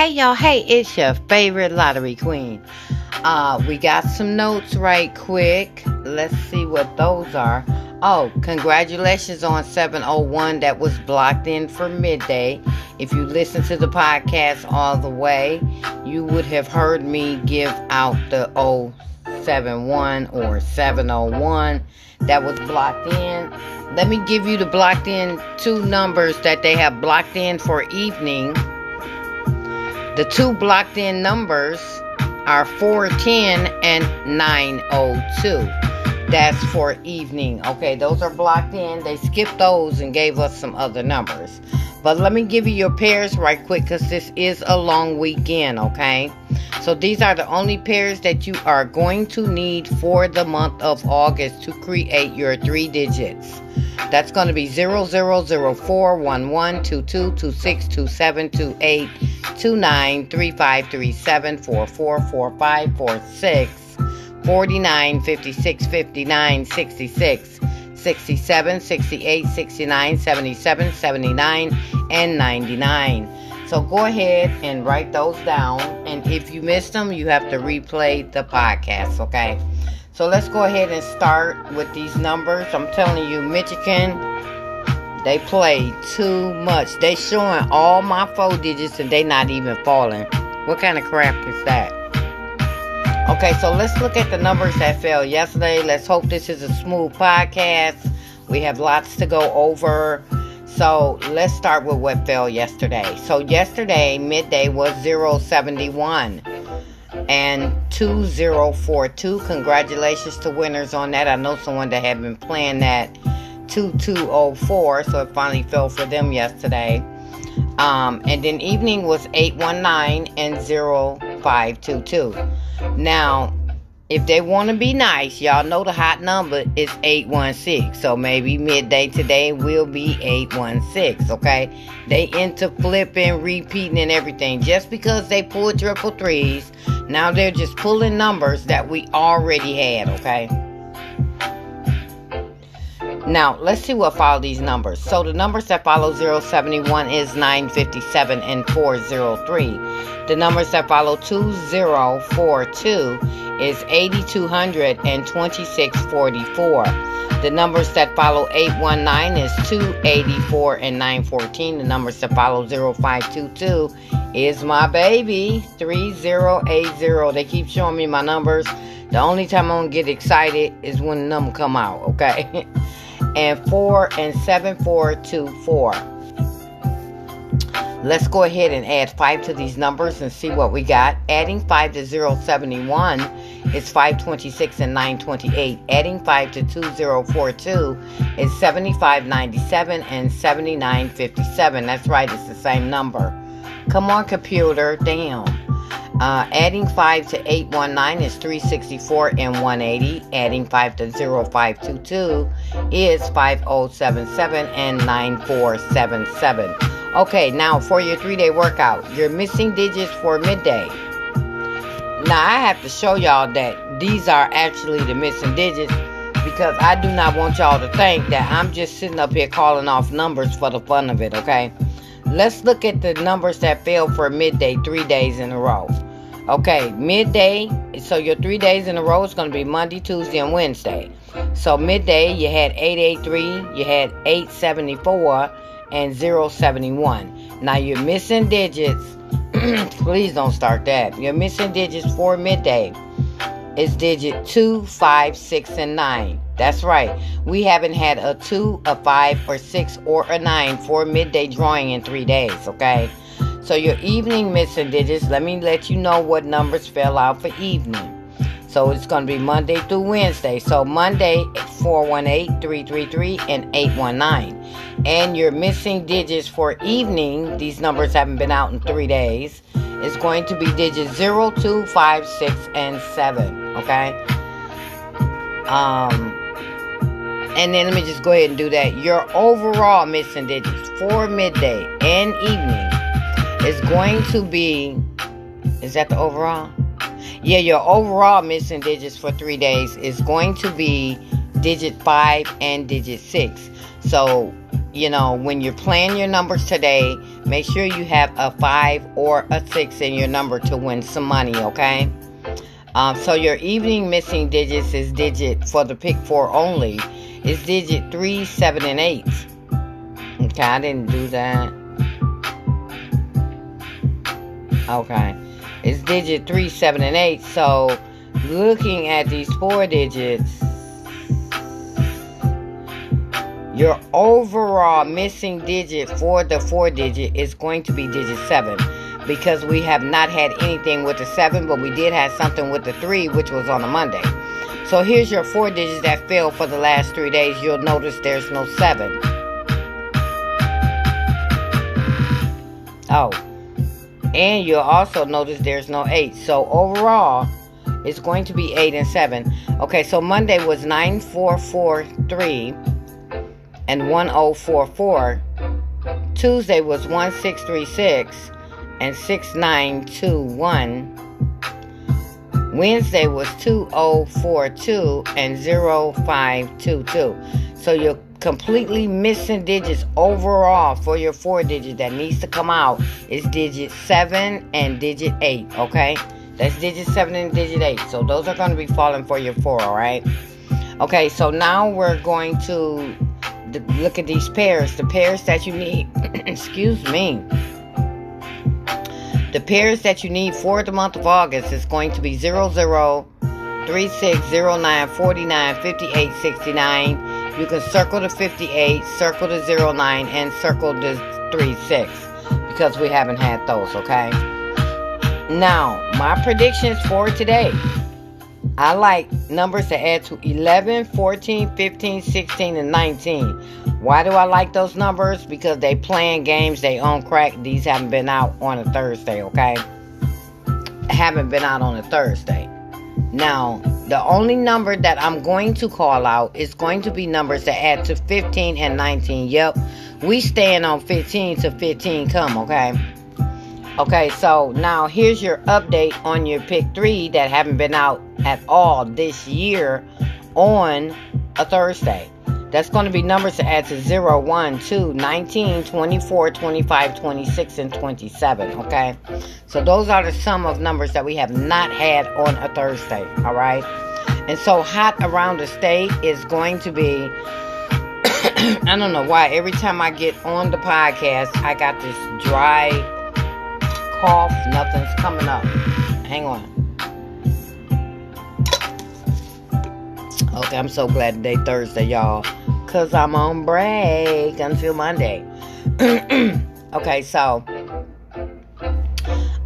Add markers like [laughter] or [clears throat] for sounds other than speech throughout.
Hey y'all, hey, it's your favorite lottery queen. Uh, we got some notes right quick. Let's see what those are. Oh, congratulations on 701 that was blocked in for midday. If you listen to the podcast all the way, you would have heard me give out the 071 or 701 that was blocked in. Let me give you the blocked in two numbers that they have blocked in for evening the two blocked in numbers are 410 and 902. That's for evening. Okay, those are blocked in. They skipped those and gave us some other numbers. But let me give you your pairs right quick because this is a long weekend, okay? So these are the only pairs that you are going to need for the month of August to create your three digits. That's going to be 00041122262728. 49 56 59 66 67 68 69 77 79 and 99 so go ahead and write those down and if you missed them you have to replay the podcast okay so let's go ahead and start with these numbers i'm telling you michigan they play too much. They showing all my four digits and they not even falling. What kind of crap is that? Okay, so let's look at the numbers that fell yesterday. Let's hope this is a smooth podcast. We have lots to go over. So let's start with what fell yesterday. So yesterday, midday was 071 and 2042. Congratulations to winners on that. I know someone that had been playing that 2204, so it finally fell for them yesterday. Um, and then evening was 819 and 0522. Now, if they want to be nice, y'all know the hot number is 816. So maybe midday today will be 816, okay? They into flipping, repeating, and everything. Just because they pull triple threes, now they're just pulling numbers that we already had, okay? Now, let's see what follow these numbers. So the numbers that follow 071 is 957 and 403. The numbers that follow 2042 is 8200 and 2644. The numbers that follow 819 is 284 and 914. The numbers that follow 0522 is my baby 3080. They keep showing me my numbers. The only time I'm gonna get excited is when the number come out, okay? [laughs] and 4 and 7424. Let's go ahead and add 5 to these numbers and see what we got. Adding 5 to 071 is 526 and 928. Adding 5 to 2042 is 7597 and 7957. That's right, it's the same number. Come on, computer, damn. Uh, adding 5 to 819 is 364 and 180. Adding 5 to 0522 is 5077 and 9477. Okay, now for your three day workout, you're missing digits for midday. Now I have to show y'all that these are actually the missing digits because I do not want y'all to think that I'm just sitting up here calling off numbers for the fun of it, okay? Let's look at the numbers that fell for midday three days in a row. Okay, midday. So your three days in a row is going to be Monday, Tuesday, and Wednesday. So midday, you had 883, you had 874, and 071. Now you're missing digits. [clears throat] Please don't start that. You're missing digits for midday. It's digit 2, 5, 6, and 9. That's right. We haven't had a 2, a 5, or 6, or a 9 for midday drawing in three days, okay? So your evening missing digits, let me let you know what numbers fell out for evening. So it's going to be Monday through Wednesday. So Monday 418, 333, and 819. And your missing digits for evening, these numbers haven't been out in three days, is going to be digits 0, 2, 5, 6, and 7. Okay? Um, and then let me just go ahead and do that. Your overall missing digits for midday and evening is going to be is that the overall? Yeah, your overall missing digits for three days is going to be digit five and digit six. So, you know, when you're playing your numbers today, make sure you have a 5 or a 6 in your number to win some money, okay? Um, so your evening missing digits is digit for the pick 4 only is digit 3, 7, and 8. Okay, I didn't do that. Okay. It's digit 3, 7, and 8. So looking at these four digits, your overall missing digit for the four digit is going to be digit 7 because we have not had anything with the 7, but we did have something with the 3, which was on a Monday. So here's your four digits that failed for the last three days. You'll notice there's no 7. Oh. And you'll also notice there's no 8. So overall, it's going to be 8 and 7. Okay, so Monday was 9443 and 1044. Tuesday was 1636 and 6921. Wednesday was 2042 and 0522. So you're completely missing digits overall for your four digits that needs to come out is digit 7 and digit 8, okay? That's digit 7 and digit 8. So those are going to be falling for your 4, alright? Okay, so now we're going to look at these pairs. The pairs that you need, [clears throat] excuse me. The pairs that you need for the month of August is going to be 00, 36, 09, 49, 58, 69, you can circle the 58, circle the 09, and circle the 36 because we haven't had those, okay? Now, my predictions for today. I like numbers to add to 11, 14, 15, 16, and 19. Why do I like those numbers? Because they playing games, they own crack. These haven't been out on a Thursday, okay? Haven't been out on a Thursday. Now, the only number that I'm going to call out is going to be numbers that add to 15 and 19. Yep, we stand on 15 to 15 come, okay? Okay, so now here's your update on your pick three that haven't been out at all this year on a Thursday. That's going to be numbers to add to 0, 1, 2, 19, 24, 25, 26, and 27. Okay? So those are the sum of numbers that we have not had on a Thursday. All right? And so hot around the state is going to be. [coughs] I don't know why. Every time I get on the podcast, I got this dry cough. Nothing's coming up. Hang on. Okay, I'm so glad today Thursday, y'all. Cause I'm on break until Monday. [clears throat] okay, so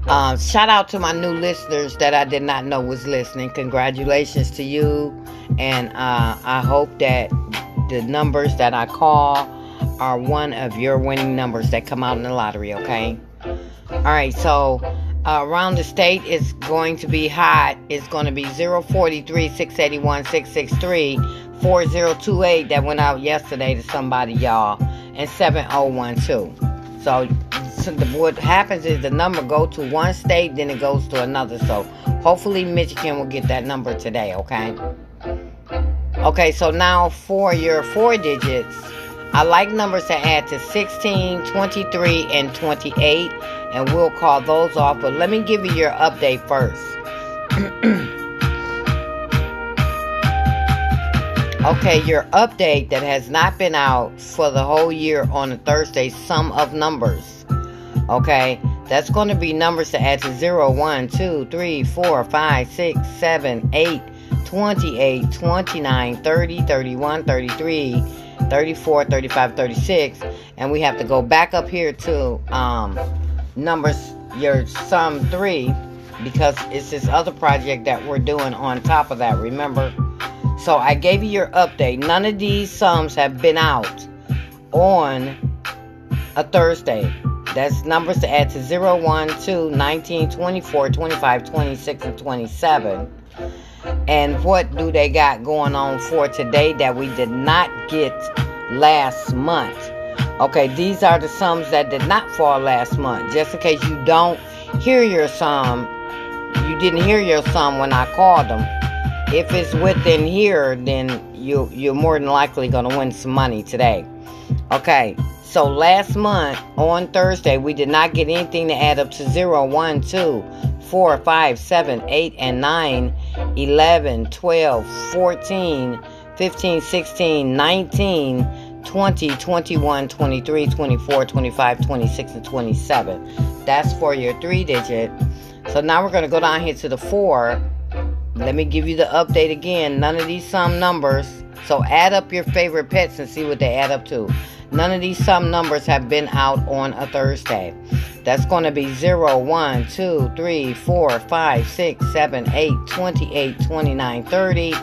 uh, shout out to my new listeners that I did not know was listening. Congratulations to you. And uh, I hope that the numbers that I call are one of your winning numbers that come out in the lottery, okay? All right, so uh, around the state is going to be hot. It's going to be 043 681 663 4028 that went out yesterday to somebody, y'all, and 7012. So, so the, what happens is the number go to one state, then it goes to another. So hopefully Michigan will get that number today, okay? Okay, so now for your four digits, I like numbers to add to 16, 23, and 28, and we'll call those off. But let me give you your update first. [clears throat] okay, your update that has not been out for the whole year on a Thursday, sum of numbers. Okay, that's going to be numbers to add to 0, 1, 2, 3, 4, 5, 6, 7, 8, 28, 29, 30, 31, 33. 34, 35, 36. And we have to go back up here to um, numbers, your sum 3, because it's this other project that we're doing on top of that, remember? So I gave you your update. None of these sums have been out on a Thursday. That's numbers to add to 0, 1, 2, 19, 24, 25, 26, and 27. And what do they got going on for today that we did not get last month? Okay, these are the sums that did not fall last month. Just in case you don't hear your sum, you didn't hear your sum when I called them. If it's within here, then you you're more than likely gonna win some money today. Okay, So last month on Thursday, we did not get anything to add up to 0, 1, 2, 4, 5, 7, 8, and 9, 11, 12, 14, 15, 16, 19, 20, 21, 23, 24, 25, 26, and 27. That's for your three digit. So now we're going to go down here to the four. Let me give you the update again. None of these sum numbers. So add up your favorite pets and see what they add up to. None of these sum numbers have been out on a Thursday. That's going to be 0, 1, 2, 3, 4, 5, 6, 7, 8, 28, 29, 30,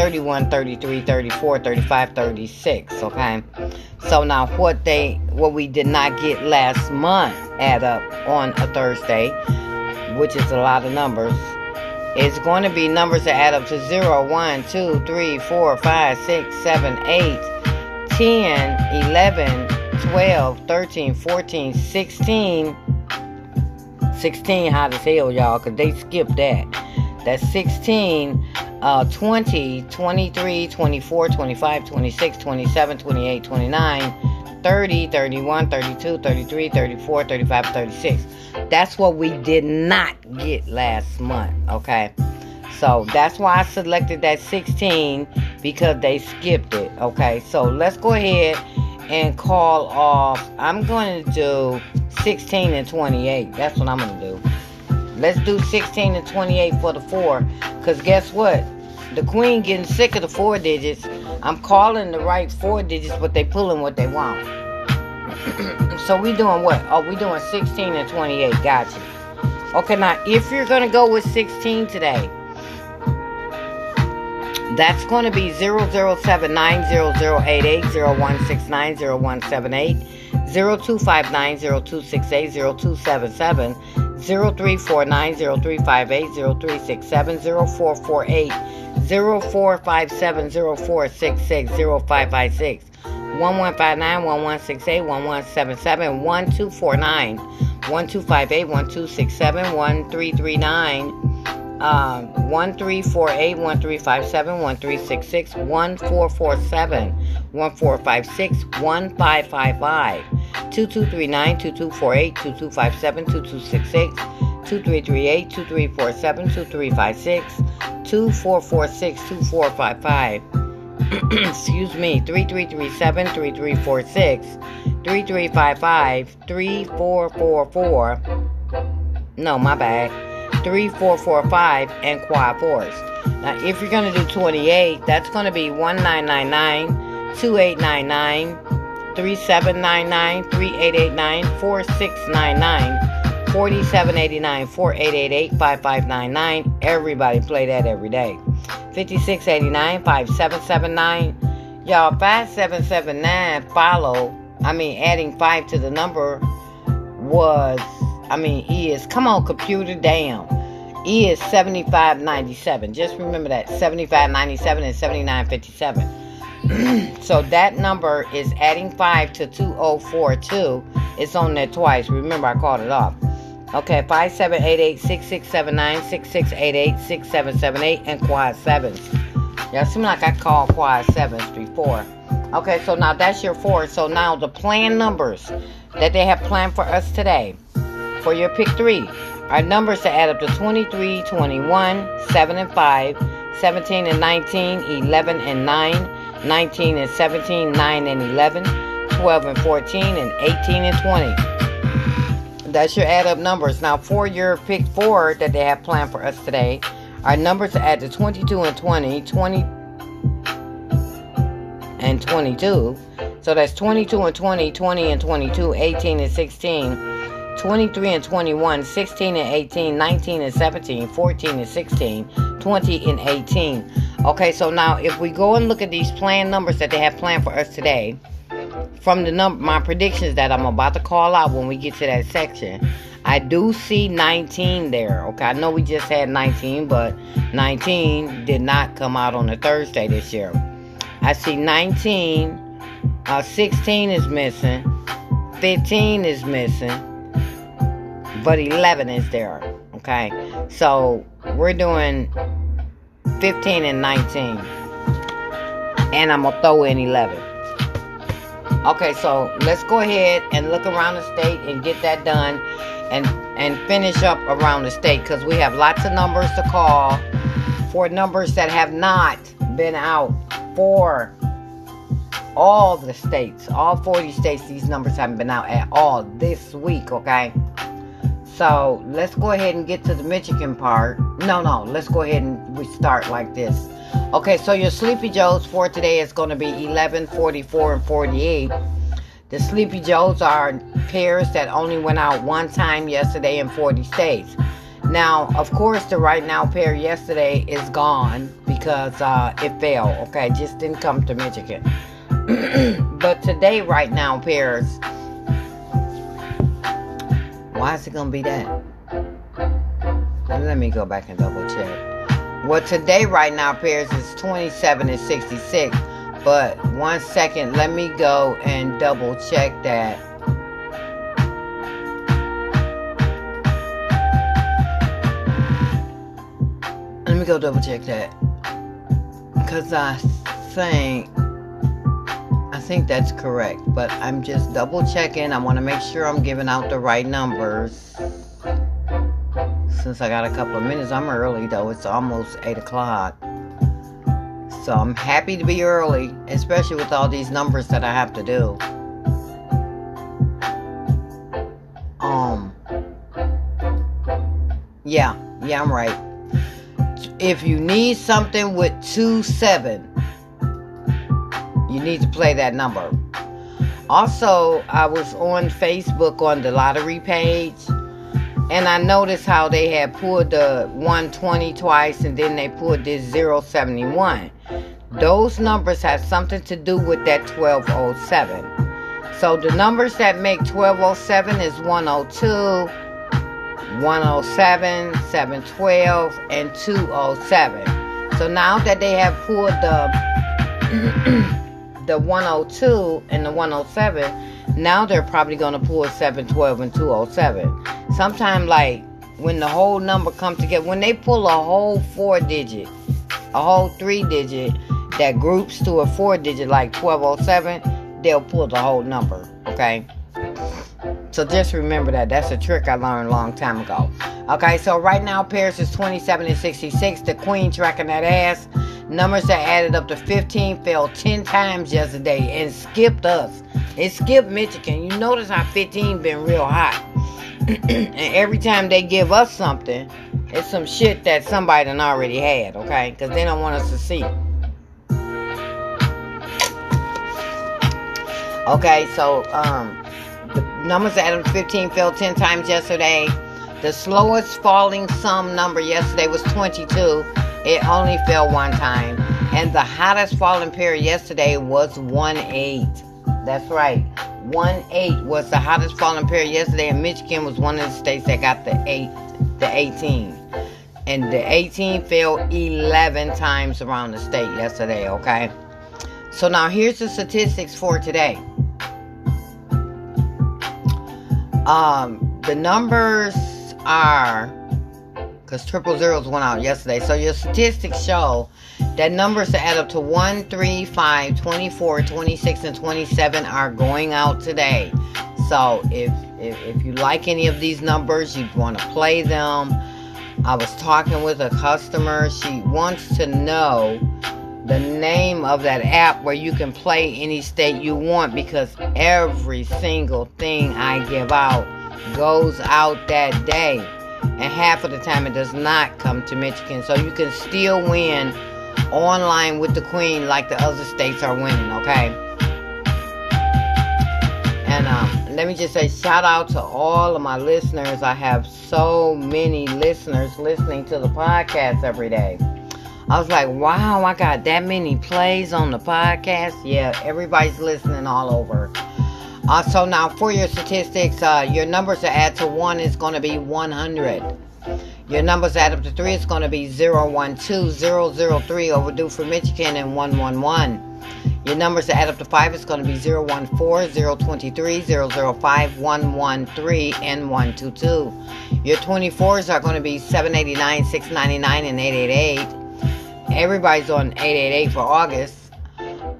31, 33, 34, 35, 36. Okay. So now what they what we did not get last month add up on a Thursday, which is a lot of numbers. It's going to be numbers that add up to 0, 1, 2, 3, 4, 5, 6, 7, 8, 10, 11, 12, 13, 14, 16. 16 hot as hell, y'all, because they skipped that. That's 16, uh, 20, 23, 24, 25, 26, 27, 28, 29, 30, 31, 32, 33, 34, 35, 36. That's what we did not get last month, okay? So that's why I selected that 16 because they skipped it. Okay, so let's go ahead and call off. I'm going to do 16 and 28. That's what I'm going to do. Let's do 16 and 28 for the four. Because guess what? The queen getting sick of the four digits. I'm calling the right four digits, but they pulling what they want. [coughs] so we doing what? Oh, we doing 16 and 28. Gotcha. Okay, now if you're going to go with 16 today, that's going to be 00790088016900178 02590268 0277 03490358 0367 0448 0457 0466 0556 1159 1168 1177 1249 1258 1267 1339 um, 1348, 1357, 1366, 1447, 1456, 1555, 2239, 2248, 2257, 2268, 2338, 2347, 2356, 2446, 2455. [clears throat] Excuse me, 3337, 3346, 3355, 3444. No, my bad. 3445 and quad 4s. Now, if you're going to do 28, that's going to be 1999, 2899, 3799, 3889, 4699, 4789, 4888, 5599. Everybody play that every day. 5689, 5779. Y'all, 5779 follow. I mean, adding 5 to the number was I mean, is, come on, computer, damn. E is 7597. Just remember that 7597 and 7957. So that number is adding 5 to 2042. It's on there twice. Remember, I called it off. Okay, 5788 6679 6688 6778 and quad 7s. Y'all seem like I called quad 7s before. Okay, so now that's your four. So now the plan numbers that they have planned for us today for your pick three. Our numbers to add up to 23, 21, 7 and 5, 17 and 19, 11 and 9, 19 and 17, 9 and 11, 12 and 14, and 18 and 20. That's your add up numbers. Now, for your pick four that they have planned for us today, our numbers to add to 22 and 20, 20 and 22. So that's 22 and 20, 20 and 22, 18 and 16. 23 and 21, 16 and 18, 19 and 17, 14 and 16, 20 and 18. Okay, so now if we go and look at these planned numbers that they have planned for us today, from the number my predictions that I'm about to call out when we get to that section, I do see 19 there. Okay, I know we just had 19, but 19 did not come out on a Thursday this year. I see 19, uh, 16 is missing, 15 is missing but 11 is there. Okay, so we're doing 15 and 19, and I'm gonna throw in 11. Okay, so let's go ahead and look around the state and get that done and and finish up around the state because we have lots of numbers to call for numbers that have not been out for all the states, all 40 states, these numbers haven't been out at all this week, okay? So let's go ahead and get to the Michigan part. No, no, let's go ahead and we start like this. Okay, so your Sleepy Joes for today is going to be 11, 44, and 48. The Sleepy Joes are pairs that only went out one time yesterday in 40 states. Now, of course, the right now pair yesterday is gone because uh, it fell. Okay, just didn't come to Michigan. [clears throat] but today, right now, pairs. Why is it gonna be that? Let me go back and double check. Well, today, right now, pairs is 27 and 66. But one second, let me go and double check that. Let me go double check that. Because I think think that's correct, but I'm just double checking. I want to make sure I'm giving out the right numbers. Since I got a couple of minutes, I'm early though. It's almost 8 o'clock. So I'm happy to be early, especially with all these numbers that I have to do. Um, yeah, yeah, I'm right. If you need something with 2 7, you need to play that number. Also, I was on Facebook on the lottery page and I noticed how they had pulled the 120 twice and then they pulled this 071. Those numbers have something to do with that 1207. So the numbers that make 1207 is 102, 107, 712, and 207. So now that they have pulled the [clears throat] [clears throat] the 102 and the 107, now they're probably going to pull 712 and 207. Sometimes, like when the whole number comes together, when they pull a whole four digit, a whole three digit that groups to a four digit like 1207, they'll pull the whole number. Okay. So just remember that. That's a trick I learned a long time ago. Okay, so right now pairs is 27 and 66. The Queen tracking that ass. Numbers that added up to 15 fell 10 times yesterday and skipped us. It skipped Michigan. You notice how 15 been real hot. [clears throat] and every time they give us something, it's some shit that somebody done already had, okay? Because they don't want us to see. Okay, so um, the numbers that added up to 15 fell 10 times yesterday. The slowest falling sum number yesterday was 22 it only fell one time. And the hottest falling pair yesterday was 1 8. That's right. 1 8 was the hottest falling pair yesterday, and Michigan was one of the states that got the 8, the 18. And the 18 fell 11 times around the state yesterday, okay? So now here's the statistics for today. Um, the numbers are because triple zeros went out yesterday. So your statistics show that numbers that add up to 1, 3, 5, 24, 26, and 27 are going out today. So if, if, if you like any of these numbers, you want to play them. I was talking with a customer. She wants to know the name of that app where you can play any state you want because every single thing I give out goes out that day and half of the time it does not come to Michigan. So you can still win online with the Queen like the other states are winning, okay? And um, let me just say shout out to all of my listeners. I have so many listeners listening to the podcast every day. I was like, wow, I got that many plays on the podcast. Yeah, everybody's listening all over. Uh, so now for your statistics, uh, your numbers to add to 1 is going to be 100. Your numbers add up to 3 is going to be 012, 003, overdue for Michigan, and 111. Your numbers to add up to 5 is going to be 014, 023, 005, 113, and 122. Your 24s are going to be 789, 699, and 888. Everybody's on 888 for August.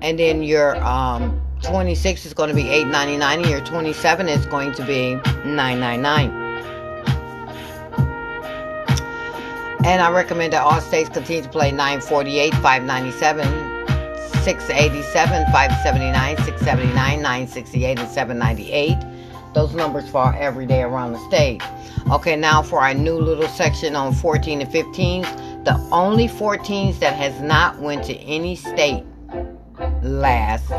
And then your um, 26 is going to be 8.99 and your 27 is going to be 9.99 and I recommend that all states continue to play 948 597 687 579 679 968 and 798 those numbers fall every day around the state. Okay now for our new little section on 14 and 15s the only 14s that has not went to any state last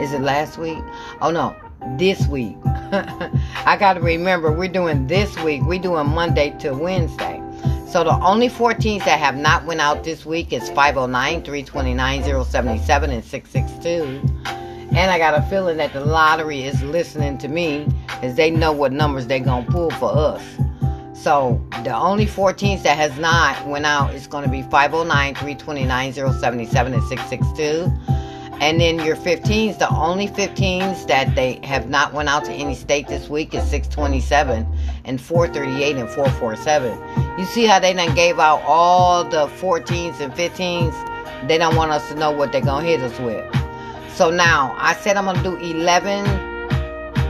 is it last week? Oh no, this week. [laughs] I got to remember we're doing this week. We're doing Monday to Wednesday. So the only 14s that have not went out this week is 509, 329, 077, and 662. And I got a feeling that the lottery is listening to me as they know what numbers they're going to pull for us. So the only 14s that has not went out is going to be 509, 329, 077, and 662. And then your 15s, the only 15s that they have not went out to any state this week is 627 and 438 and 447. You see how they done gave out all the 14s and 15s? They don't want us to know what they're going to hit us with. So now, I said I'm going to do 11.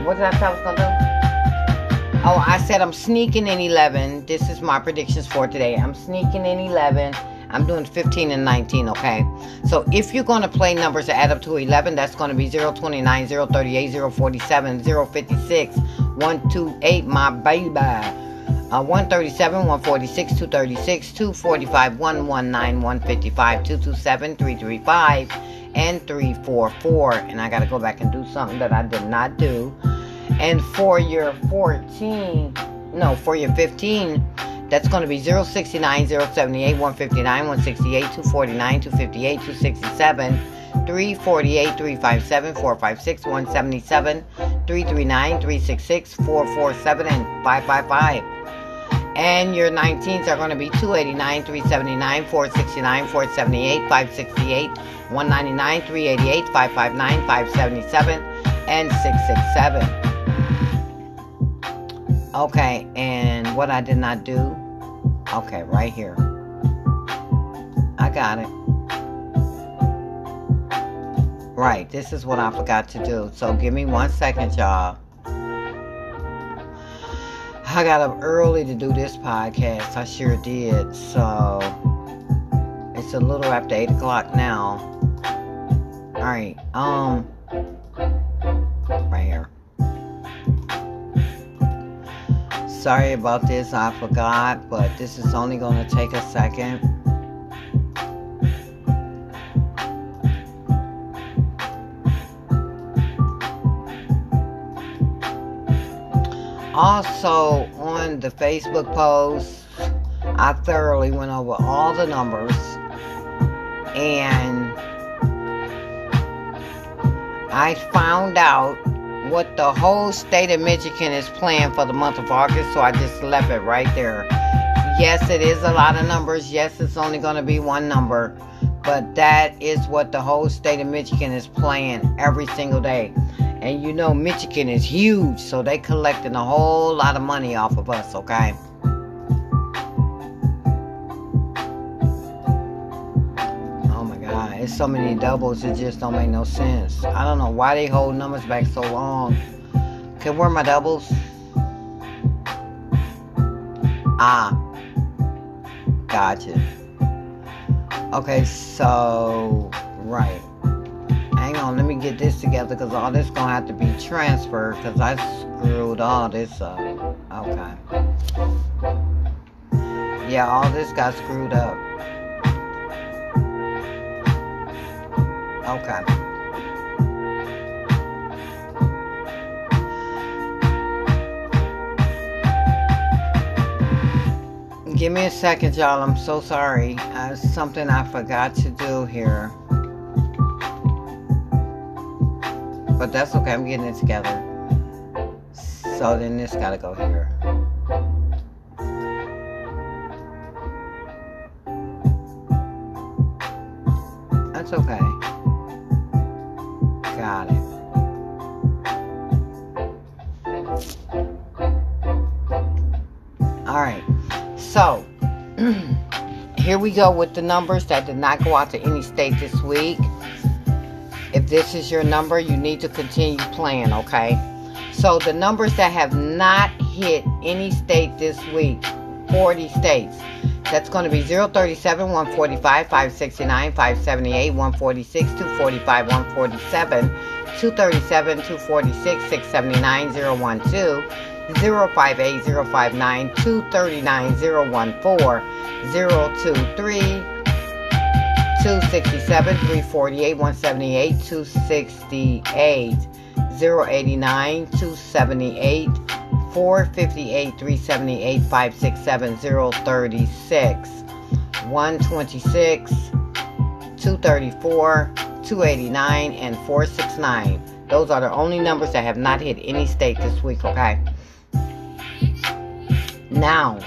What did I say I was going to do? Oh, I said I'm sneaking in 11. This is my predictions for today. I'm sneaking in 11 I'm doing 15 and 19, okay? So if you're going to play numbers that add up to 11, that's going to be 029, 038, 047, 056, 128, my baby. Uh, 137, 146, 236, 245, 119, 155, 227, 335, and 344. And I got to go back and do something that I did not do. And for your 14, no, for your 15, that's going to be 069, 078, 159, 168, 249, 258, 267, 348, 357, 456, 177, 339, 366, 447, and 555. And your 19s are going to be 289, 379, 469, 478, 568, 199, 388, 559, 577, and 667. Okay, and what I did not do Okay, right here. I got it. Right, this is what I forgot to do. So give me one second, y'all. I got up early to do this podcast. I sure did. So it's a little after 8 o'clock now. Alright, um, right here. Sorry about this. I forgot, but this is only going to take a second. Also, on the Facebook post, I thoroughly went over all the numbers and I found out what the whole state of Michigan is playing for the month of August, so I just left it right there. Yes, it is a lot of numbers. Yes, it's only going to be one number, but that is what the whole state of Michigan is playing every single day. And you know, Michigan is huge, so they collecting a whole lot of money off of us, okay? It's so many doubles, it just don't make no sense. I don't know why they hold numbers back so long. Okay, where are my doubles? Ah. Gotcha. Okay, so, right. Hang on, let me get this together because all this gonna have to be transferred because I screwed all this up. Okay. Yeah, all this got screwed up. Okay. Give me a second, y'all. I'm so sorry. Uh, something I forgot to do here. But that's okay. I'm getting it together. So then this gotta go here. That's okay. We go with the numbers that did not go out to any state this week. If this is your number, you need to continue playing, okay? So the numbers that have not hit any state this week, 40 states. That's going to be 037, 145, 569, 578, 146, 245, 147, 237, 246, 679, 012, 058, 059, 239, 014, 023, 267, 348, 178, 268, 089, 278, 458, 378, 567, 036, 126, 234, 289, and 469. Those are the only numbers that have not hit any state this week, okay? Now,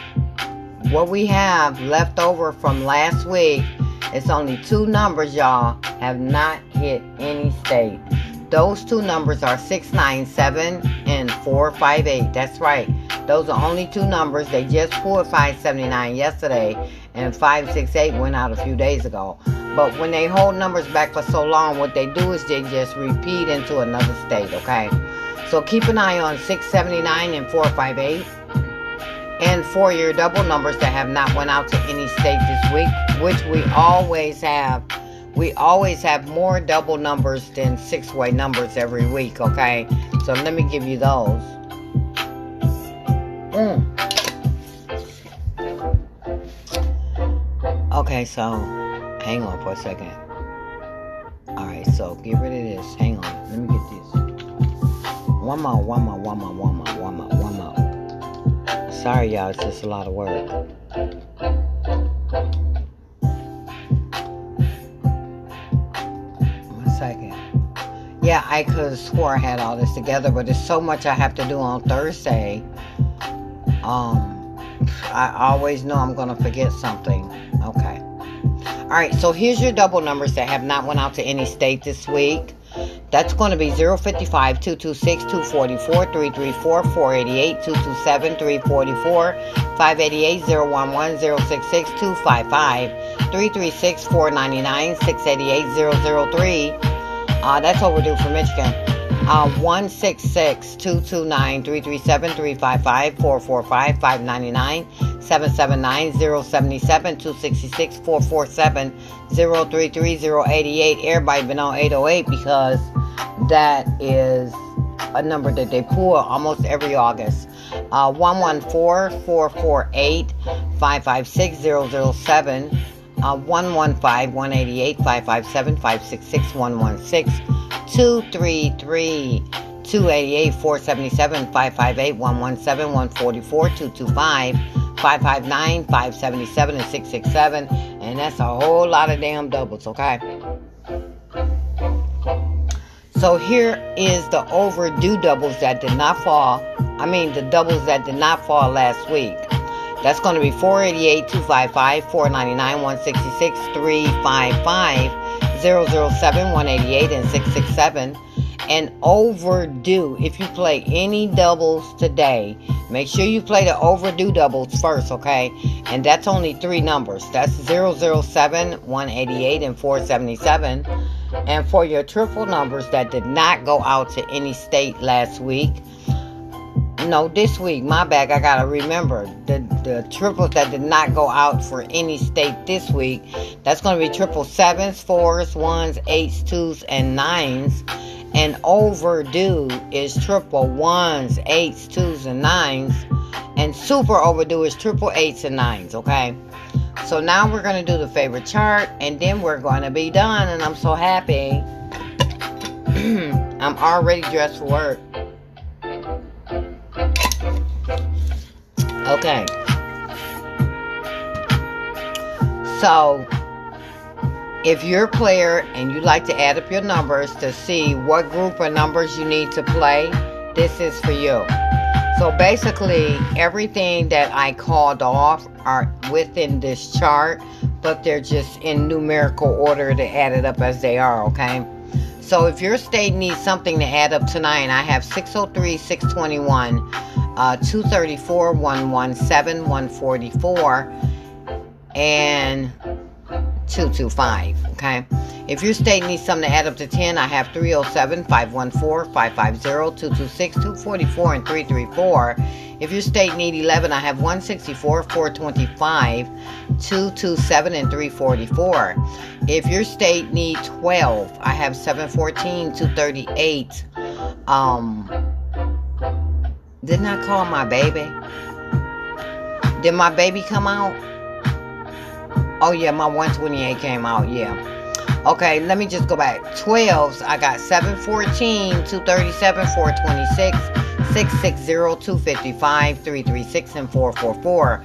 what we have left over from last week, it's only two numbers, y'all, have not hit any state. Those two numbers are 697 and 458. That's right. Those are only two numbers. They just pulled 579 yesterday, and 568 went out a few days ago. But when they hold numbers back for so long, what they do is they just repeat into another state, okay? So keep an eye on 679 and 458 and for your double numbers that have not went out to any state this week, which we always have. We always have more double numbers than six-way numbers every week, okay? So let me give you those. Mm. Okay, so hang on for a second. Alright, so get rid of this. Hang on. Let me get this. One more, one more, one more, one more, one more. Sorry, y'all, it's just a lot of work. One second. Yeah, I could have swore I had all this together, but there's so much I have to do on Thursday. Um, I always know I'm going to forget something. Okay. All right, so here's your double numbers that have not went out to any state this week. That's going to be 055 226 244 334 488 227 344 588 011 066 255 336 499 688 003. Uh, that's overdue for Michigan. Uh, 166 229 337 355 445 599 779 077 266 447 033 088. Everybody been on 808 because that is a number that they pull almost every August. Uh, 114 448 556 007. Uh, 115 188 557 566 116 233 288 477 558 117 144 225 559 577 and 667 and that's a whole lot of damn doubles okay? So here is the overdue doubles that did not fall i mean the doubles that did not fall last week that's going to be 488 255 499 166 355 007 188 and 667 and overdue. If you play any doubles today, make sure you play the overdue doubles first, okay? And that's only three numbers. That's 007, 188, and 477. And for your triple numbers that did not go out to any state last week, no, this week, my bag, I gotta remember the, the triples that did not go out for any state this week. That's gonna be triple sevens, fours, ones, eights, twos, and nines and overdue is triple ones, eights, twos, and nines. And super overdue is triple eights and nines, okay? So now we're to do the favorite chart and then we're to be done. And I'm so happy. [clears throat] I'm already dressed for work. Okay. So if you're a player and you like to add up your numbers to see what group of numbers you need to play, this is for you. So basically, everything that I called off are within this chart, but they're just in numerical order to add it up as they are, okay? So if your state needs something to add up tonight, I have 603, 621, uh, 234, 117, 144, and 225. Okay. If your state needs something to add up to 10, I have 307 514 550 226 244 and 334. If your state need 11, I have 164 425 227 and 344. If your state need 12, I have 714 238. Um, didn't I call my baby? Did my baby come out? Oh yeah, my 128 came out, yeah. Okay, let me just go back. 12s, I got 714, 237, 426, 660, 255, 336, and 444.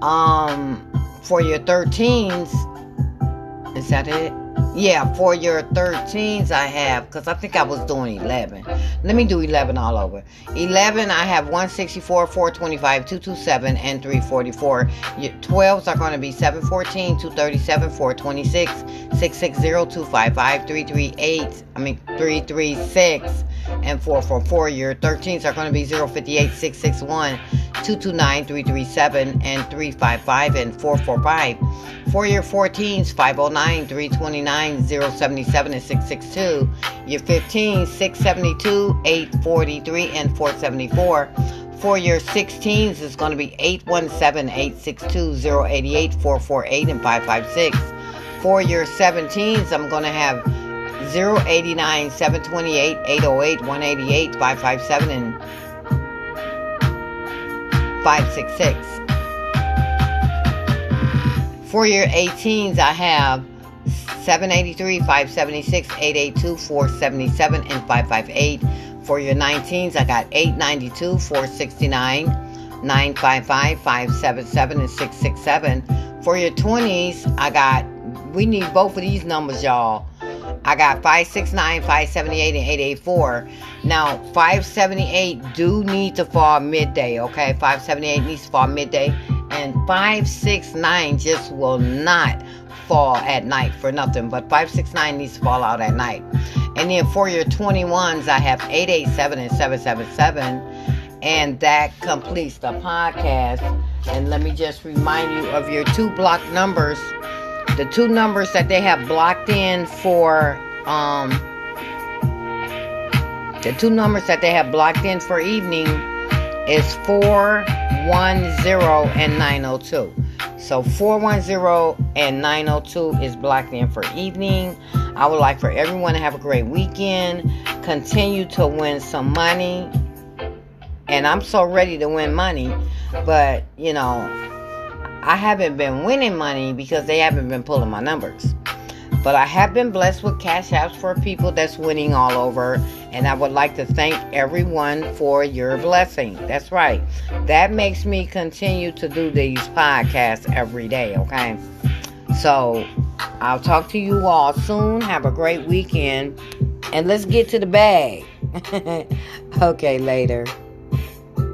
Um, for your 13s, is that it? Yeah, for your 13s, I have, because I think I was doing 11. Let me do 11 all over. 11, I have 164, 425, 227, and 344. Your 12s are going to be 714, 237, 426, 660, 255, 338, I mean 336, and 444. Your 13s are going to be 058, 661, 229, 337, and 355, and 445. For your 14s, 509, 329, 077, and 662. Your 15s, 672, 843, and 474. For your 16s, it's going to be 817, 862, 088, 448, and 556. For your 17s, I'm going to have 089, 728, 808, 188, 557, and 566. For your 18s, I have 783, 576, 882, 477, and 558. For your 19s, I got 892, 469, 955, 577, and 667. For your 20s, I got, we need both of these numbers, y'all. I got 569, 578, and 884. Now, 578 do need to fall midday, okay? 578 needs to fall midday. And 569 just will not fall at night for nothing. But 569 needs to fall out at night. And then for your 21s, I have 887 and 777. And that completes the podcast. And let me just remind you of your two block numbers the two numbers that they have blocked in for um the two numbers that they have blocked in for evening is 410 and 902 so 410 and 902 is blocked in for evening. I would like for everyone to have a great weekend continue to win some money. And i'm so ready to win money but you know I haven't been winning money because they haven't been pulling my numbers. But I have been blessed with cash apps for people that's winning all over. And I would like to thank everyone for your blessing. That's right. That makes me continue to do these podcasts every day, okay? So I'll talk to you all soon. Have a great weekend. And let's get to the bag. [laughs] okay, later.